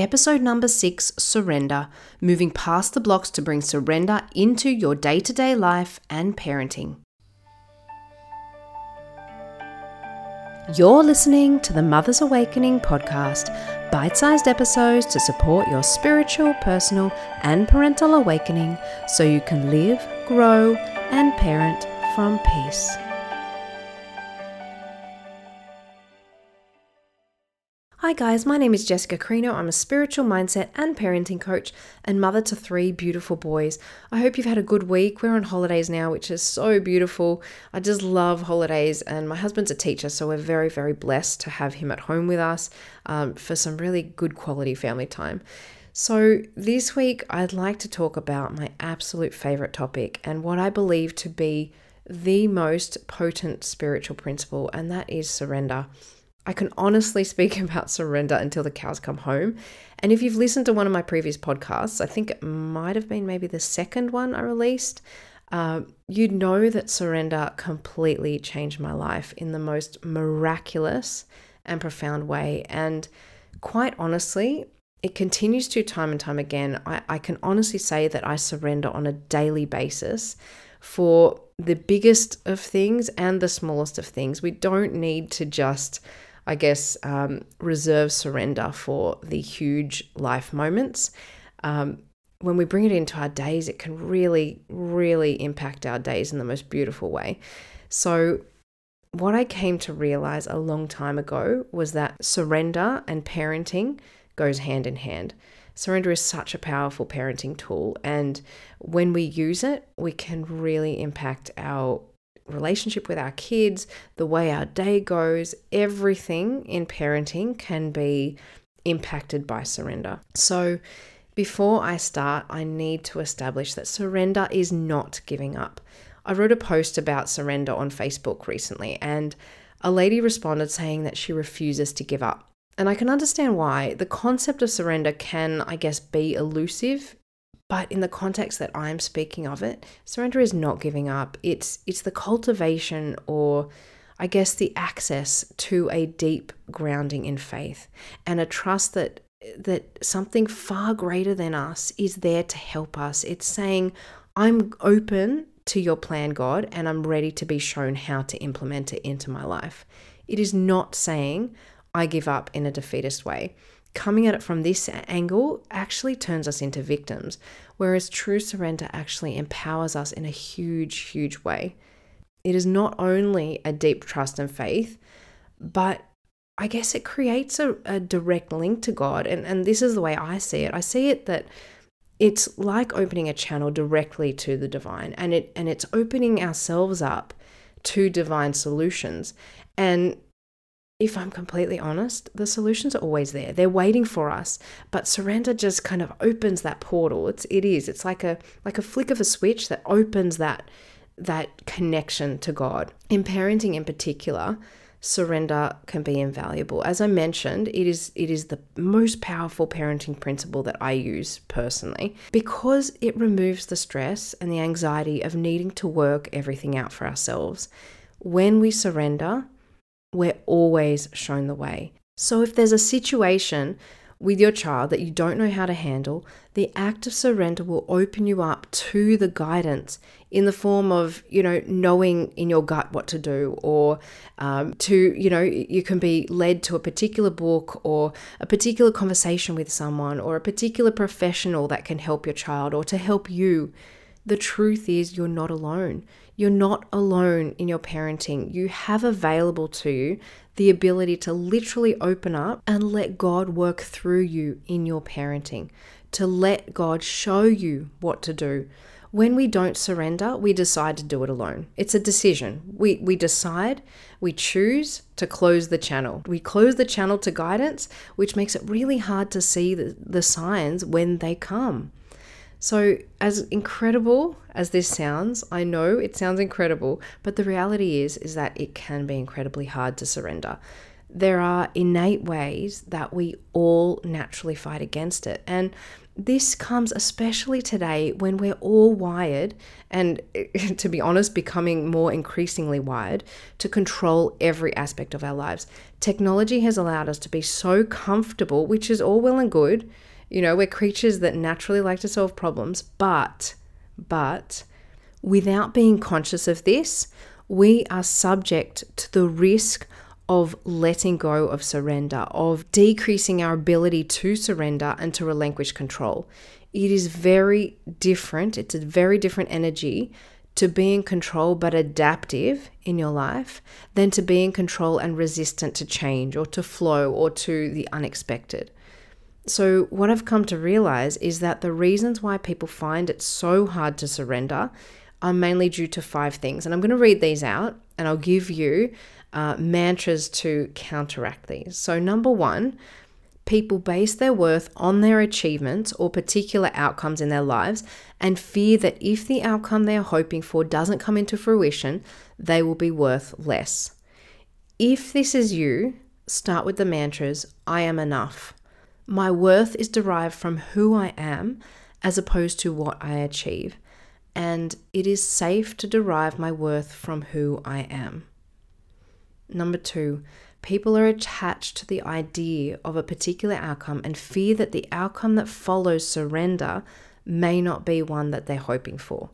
Episode number six Surrender Moving Past the Blocks to Bring Surrender into Your Day to Day Life and Parenting. You're listening to the Mother's Awakening podcast, bite sized episodes to support your spiritual, personal, and parental awakening so you can live, grow, and parent from peace. Hi, guys, my name is Jessica Crino. I'm a spiritual mindset and parenting coach and mother to three beautiful boys. I hope you've had a good week. We're on holidays now, which is so beautiful. I just love holidays, and my husband's a teacher, so we're very, very blessed to have him at home with us um, for some really good quality family time. So, this week, I'd like to talk about my absolute favorite topic and what I believe to be the most potent spiritual principle, and that is surrender. I can honestly speak about surrender until the cows come home. And if you've listened to one of my previous podcasts, I think it might have been maybe the second one I released, uh, you know that surrender completely changed my life in the most miraculous and profound way. And quite honestly, it continues to time and time again. I, I can honestly say that I surrender on a daily basis for the biggest of things and the smallest of things. We don't need to just I guess, um, reserve surrender for the huge life moments. Um, when we bring it into our days, it can really, really impact our days in the most beautiful way. So, what I came to realize a long time ago was that surrender and parenting goes hand in hand. Surrender is such a powerful parenting tool, and when we use it, we can really impact our relationship with our kids, the way our day goes, everything in parenting can be impacted by surrender. So, before I start, I need to establish that surrender is not giving up. I wrote a post about surrender on Facebook recently, and a lady responded saying that she refuses to give up. And I can understand why. The concept of surrender can, I guess, be elusive but in the context that I'm speaking of it, surrender is not giving up. It's it's the cultivation or I guess the access to a deep grounding in faith and a trust that that something far greater than us is there to help us. It's saying, I'm open to your plan, God, and I'm ready to be shown how to implement it into my life. It is not saying, I give up in a defeatist way coming at it from this angle actually turns us into victims, whereas true surrender actually empowers us in a huge, huge way. It is not only a deep trust and faith, but I guess it creates a, a direct link to God. And, and this is the way I see it. I see it that it's like opening a channel directly to the divine and it and it's opening ourselves up to divine solutions. And if I'm completely honest, the solutions are always there. They're waiting for us, but surrender just kind of opens that portal. It's it is. It's like a like a flick of a switch that opens that that connection to God. In parenting in particular, surrender can be invaluable. As I mentioned, it is it is the most powerful parenting principle that I use personally because it removes the stress and the anxiety of needing to work everything out for ourselves. When we surrender, we're always shown the way. So if there's a situation with your child that you don't know how to handle, the act of surrender will open you up to the guidance in the form of, you know, knowing in your gut what to do, or um, to, you know, you can be led to a particular book or a particular conversation with someone or a particular professional that can help your child or to help you. The truth is, you're not alone. You're not alone in your parenting. You have available to you the ability to literally open up and let God work through you in your parenting, to let God show you what to do. When we don't surrender, we decide to do it alone. It's a decision. We, we decide, we choose to close the channel. We close the channel to guidance, which makes it really hard to see the, the signs when they come. So, as incredible as this sounds, I know it sounds incredible, but the reality is is that it can be incredibly hard to surrender. there are innate ways that we all naturally fight against it. And this comes especially today when we're all wired, and to be honest, becoming more increasingly wired to control every aspect of our lives. Technology has allowed us to be so comfortable, which is all well and good. You know, we're creatures that naturally like to solve problems, but, but, without being conscious of this, we are subject to the risk of letting go of surrender, of decreasing our ability to surrender and to relinquish control. It is very different. It's a very different energy to be in control but adaptive in your life than to be in control and resistant to change or to flow or to the unexpected. So, what I've come to realize is that the reasons why people find it so hard to surrender are mainly due to five things. And I'm going to read these out and I'll give you uh, mantras to counteract these. So, number one, people base their worth on their achievements or particular outcomes in their lives and fear that if the outcome they are hoping for doesn't come into fruition, they will be worth less. If this is you, start with the mantras I am enough. My worth is derived from who I am as opposed to what I achieve, and it is safe to derive my worth from who I am. Number two, people are attached to the idea of a particular outcome and fear that the outcome that follows surrender may not be one that they're hoping for.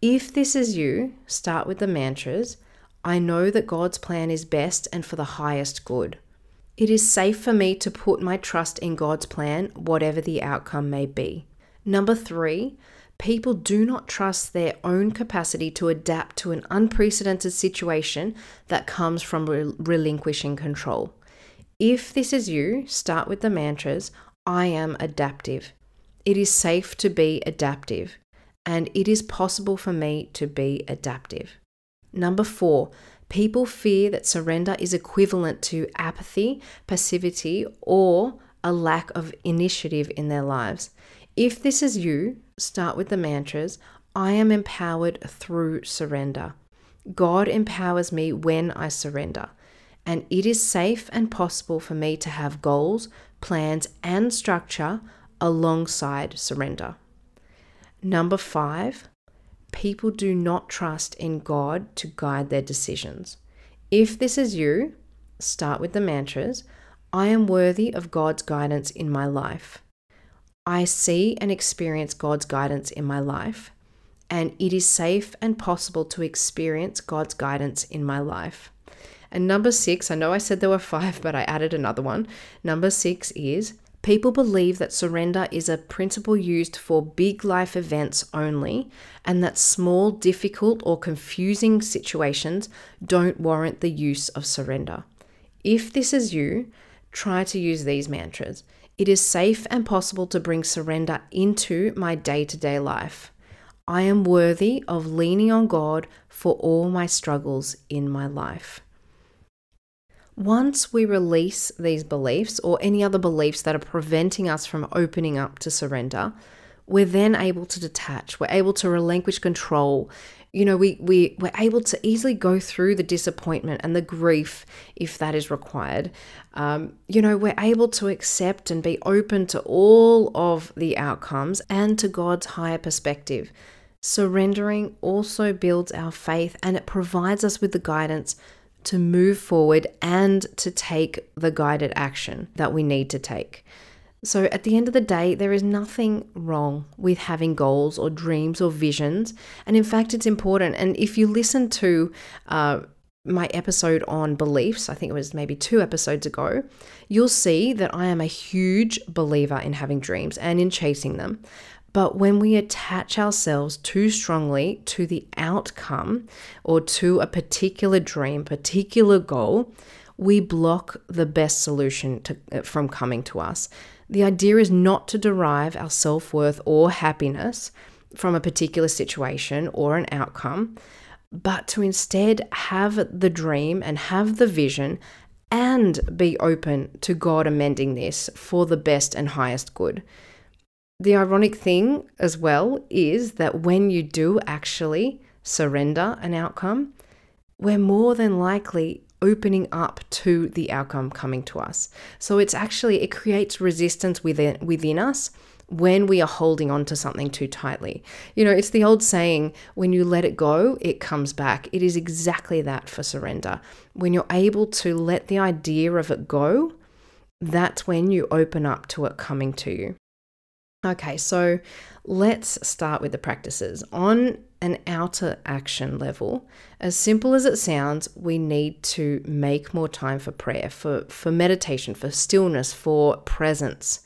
If this is you, start with the mantras I know that God's plan is best and for the highest good. It is safe for me to put my trust in God's plan, whatever the outcome may be. Number three, people do not trust their own capacity to adapt to an unprecedented situation that comes from re- relinquishing control. If this is you, start with the mantras I am adaptive. It is safe to be adaptive, and it is possible for me to be adaptive. Number four, people fear that surrender is equivalent to apathy, passivity, or a lack of initiative in their lives. If this is you, start with the mantras I am empowered through surrender. God empowers me when I surrender. And it is safe and possible for me to have goals, plans, and structure alongside surrender. Number five, people do not trust in God to guide their decisions. If this is you, start with the mantras I am worthy of God's guidance in my life. I see and experience God's guidance in my life, and it is safe and possible to experience God's guidance in my life. And number six, I know I said there were five, but I added another one. Number six is people believe that surrender is a principle used for big life events only, and that small, difficult, or confusing situations don't warrant the use of surrender. If this is you, try to use these mantras. It is safe and possible to bring surrender into my day to day life. I am worthy of leaning on God for all my struggles in my life. Once we release these beliefs or any other beliefs that are preventing us from opening up to surrender, we're then able to detach. We're able to relinquish control you know, we, we, we're able to easily go through the disappointment and the grief if that is required. Um, you know, we're able to accept and be open to all of the outcomes and to God's higher perspective. Surrendering also builds our faith and it provides us with the guidance to move forward and to take the guided action that we need to take. So, at the end of the day, there is nothing wrong with having goals or dreams or visions. And in fact, it's important. And if you listen to uh, my episode on beliefs, I think it was maybe two episodes ago, you'll see that I am a huge believer in having dreams and in chasing them. But when we attach ourselves too strongly to the outcome or to a particular dream, particular goal, we block the best solution to, uh, from coming to us. The idea is not to derive our self worth or happiness from a particular situation or an outcome, but to instead have the dream and have the vision and be open to God amending this for the best and highest good. The ironic thing as well is that when you do actually surrender an outcome, we're more than likely opening up to the outcome coming to us. So it's actually, it creates resistance within, within us when we are holding on to something too tightly. You know, it's the old saying, when you let it go, it comes back. It is exactly that for surrender. When you're able to let the idea of it go, that's when you open up to it coming to you. Okay, so let's start with the practices. On an outer action level, as simple as it sounds, we need to make more time for prayer, for, for meditation, for stillness, for presence.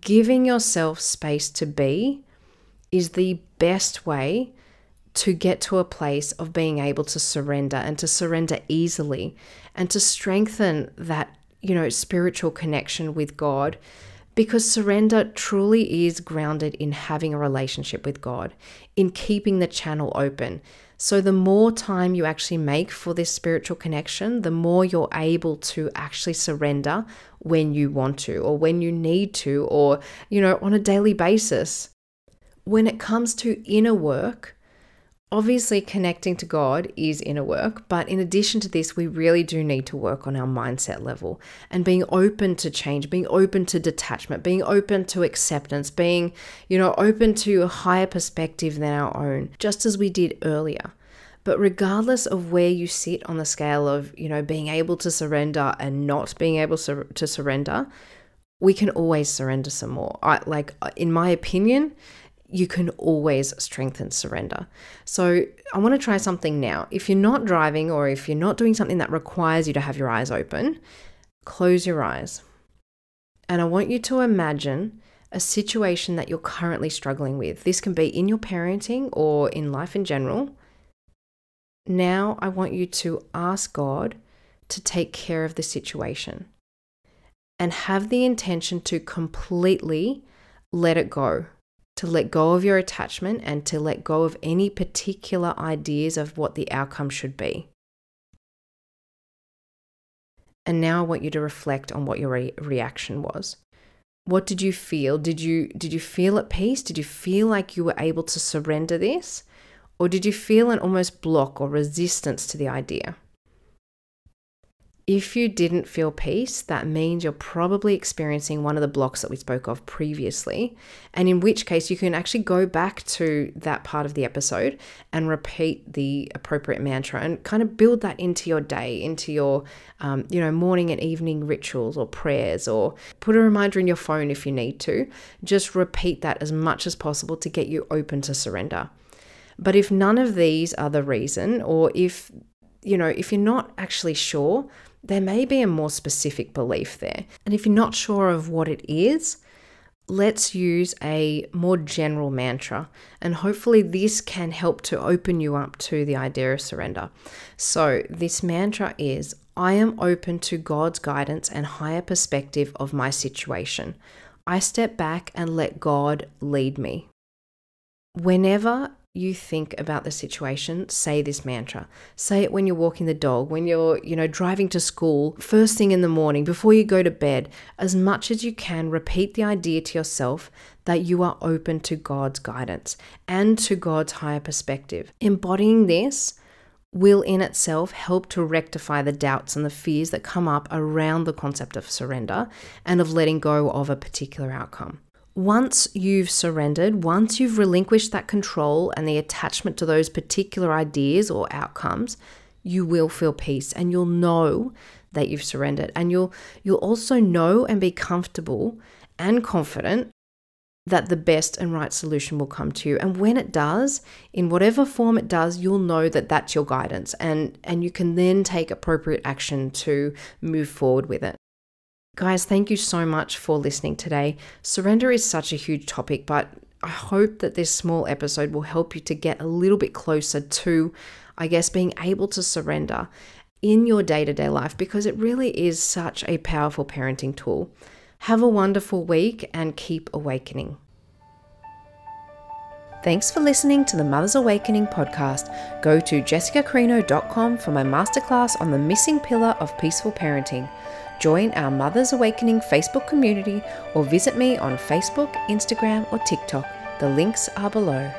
Giving yourself space to be is the best way to get to a place of being able to surrender and to surrender easily and to strengthen that, you know, spiritual connection with God because surrender truly is grounded in having a relationship with God, in keeping the channel open. So, the more time you actually make for this spiritual connection, the more you're able to actually surrender when you want to, or when you need to, or, you know, on a daily basis. When it comes to inner work, Obviously, connecting to God is inner work, but in addition to this, we really do need to work on our mindset level and being open to change, being open to detachment, being open to acceptance, being, you know, open to a higher perspective than our own, just as we did earlier. But regardless of where you sit on the scale of, you know, being able to surrender and not being able to surrender, we can always surrender some more. I, like, in my opinion, you can always strengthen surrender. So, I want to try something now. If you're not driving or if you're not doing something that requires you to have your eyes open, close your eyes. And I want you to imagine a situation that you're currently struggling with. This can be in your parenting or in life in general. Now, I want you to ask God to take care of the situation and have the intention to completely let it go to let go of your attachment and to let go of any particular ideas of what the outcome should be. And now I want you to reflect on what your re- reaction was. What did you feel? Did you did you feel at peace? Did you feel like you were able to surrender this? Or did you feel an almost block or resistance to the idea? If you didn't feel peace, that means you're probably experiencing one of the blocks that we spoke of previously. And in which case, you can actually go back to that part of the episode and repeat the appropriate mantra and kind of build that into your day, into your, um, you know, morning and evening rituals or prayers, or put a reminder in your phone if you need to. Just repeat that as much as possible to get you open to surrender. But if none of these are the reason, or if, you know, if you're not actually sure, there may be a more specific belief there. And if you're not sure of what it is, let's use a more general mantra. And hopefully, this can help to open you up to the idea of surrender. So, this mantra is I am open to God's guidance and higher perspective of my situation. I step back and let God lead me. Whenever you think about the situation, say this mantra. Say it when you're walking the dog, when you're, you know, driving to school, first thing in the morning, before you go to bed. As much as you can, repeat the idea to yourself that you are open to God's guidance and to God's higher perspective. Embodying this will in itself help to rectify the doubts and the fears that come up around the concept of surrender and of letting go of a particular outcome once you've surrendered, once you've relinquished that control and the attachment to those particular ideas or outcomes, you will feel peace and you'll know that you've surrendered. And you'll you'll also know and be comfortable and confident that the best and right solution will come to you. And when it does in whatever form it does you'll know that that's your guidance and and you can then take appropriate action to move forward with it Guys, thank you so much for listening today. Surrender is such a huge topic, but I hope that this small episode will help you to get a little bit closer to, I guess, being able to surrender in your day to day life because it really is such a powerful parenting tool. Have a wonderful week and keep awakening. Thanks for listening to the Mother's Awakening podcast. Go to jessicacrino.com for my masterclass on the missing pillar of peaceful parenting join our Mothers Awakening Facebook community, or visit me on Facebook, Instagram, or TikTok. The links are below.